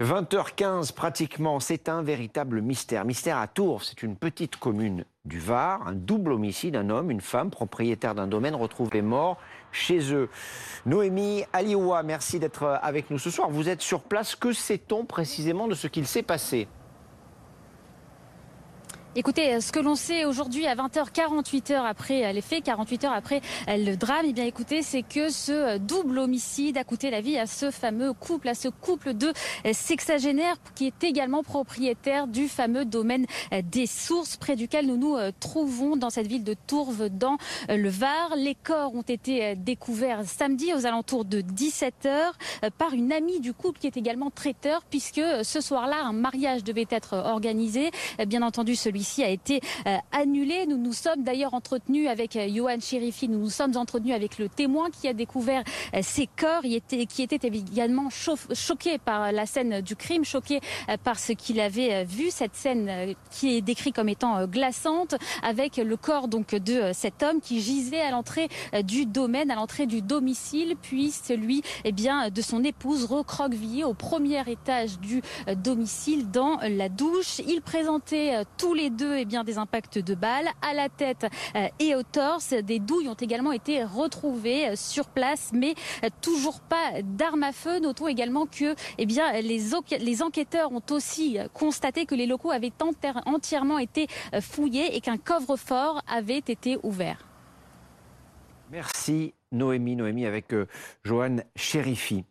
20h15 pratiquement, c'est un véritable mystère. Mystère à Tours, c'est une petite commune du Var, un double homicide, un homme, une femme, propriétaire d'un domaine, retrouvés morts chez eux. Noémie Alioua, merci d'être avec nous ce soir. Vous êtes sur place, que sait-on précisément de ce qu'il s'est passé? Écoutez, ce que l'on sait aujourd'hui à 20h, 48 heures après les faits, 48 heures après le drame, eh bien écoutez, c'est que ce double homicide a coûté la vie à ce fameux couple, à ce couple de sexagénaires qui est également propriétaire du fameux domaine des sources près duquel nous nous trouvons dans cette ville de Tourves dans le Var. Les corps ont été découverts samedi aux alentours de 17h par une amie du couple qui est également traiteur puisque ce soir-là, un mariage devait être organisé. Bien entendu, celui ici a été euh, annulé. Nous nous sommes d'ailleurs entretenus avec euh, Johan Chérifi, nous nous sommes entretenus avec le témoin qui a découvert euh, ces corps, qui était également choqué par la scène du crime, choqué par ce qu'il avait vu, cette scène qui est décrite comme étant glaçante, avec le corps donc de cet homme qui gisait à l'entrée du domaine, à l'entrée du domicile, puis celui eh bien, de son épouse recroquevillée au premier étage du domicile dans la douche. Il présentait tous les deux eh des impacts de balles à la tête euh, et au torse. Des douilles ont également été retrouvées euh, sur place, mais euh, toujours pas d'armes à feu. Notons également que eh les, les enquêteurs ont aussi constaté que les locaux avaient entièrement été fouillés et qu'un coffre-fort avait été ouvert. Merci Noémie, Noémie avec Johan Chérifi.